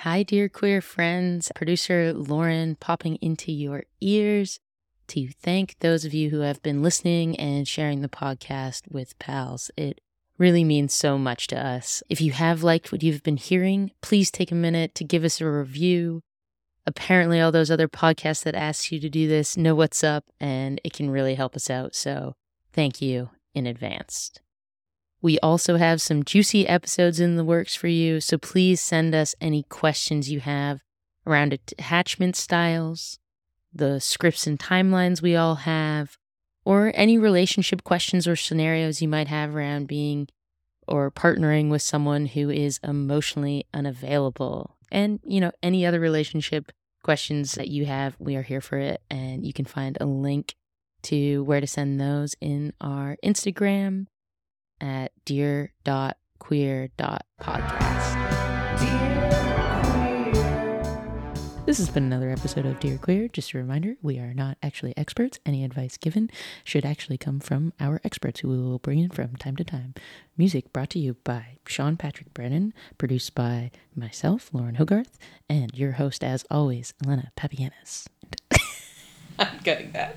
Hi, dear queer friends. Producer Lauren popping into your ears to thank those of you who have been listening and sharing the podcast with pals. It really means so much to us. If you have liked what you've been hearing, please take a minute to give us a review. Apparently, all those other podcasts that ask you to do this know what's up and it can really help us out. So, thank you in advance. We also have some juicy episodes in the works for you, so please send us any questions you have around attachment styles, the scripts and timelines we all have, or any relationship questions or scenarios you might have around being or partnering with someone who is emotionally unavailable. And, you know, any other relationship questions that you have, we are here for it. And you can find a link to where to send those in our Instagram at Dear Queer. podcast this has been another episode of Dear Queer. Just a reminder, we are not actually experts. Any advice given should actually come from our experts who we will bring in from time to time. Music brought to you by Sean Patrick Brennan, produced by myself, Lauren Hogarth, and your host, as always, Elena Papianis. I'm cutting that.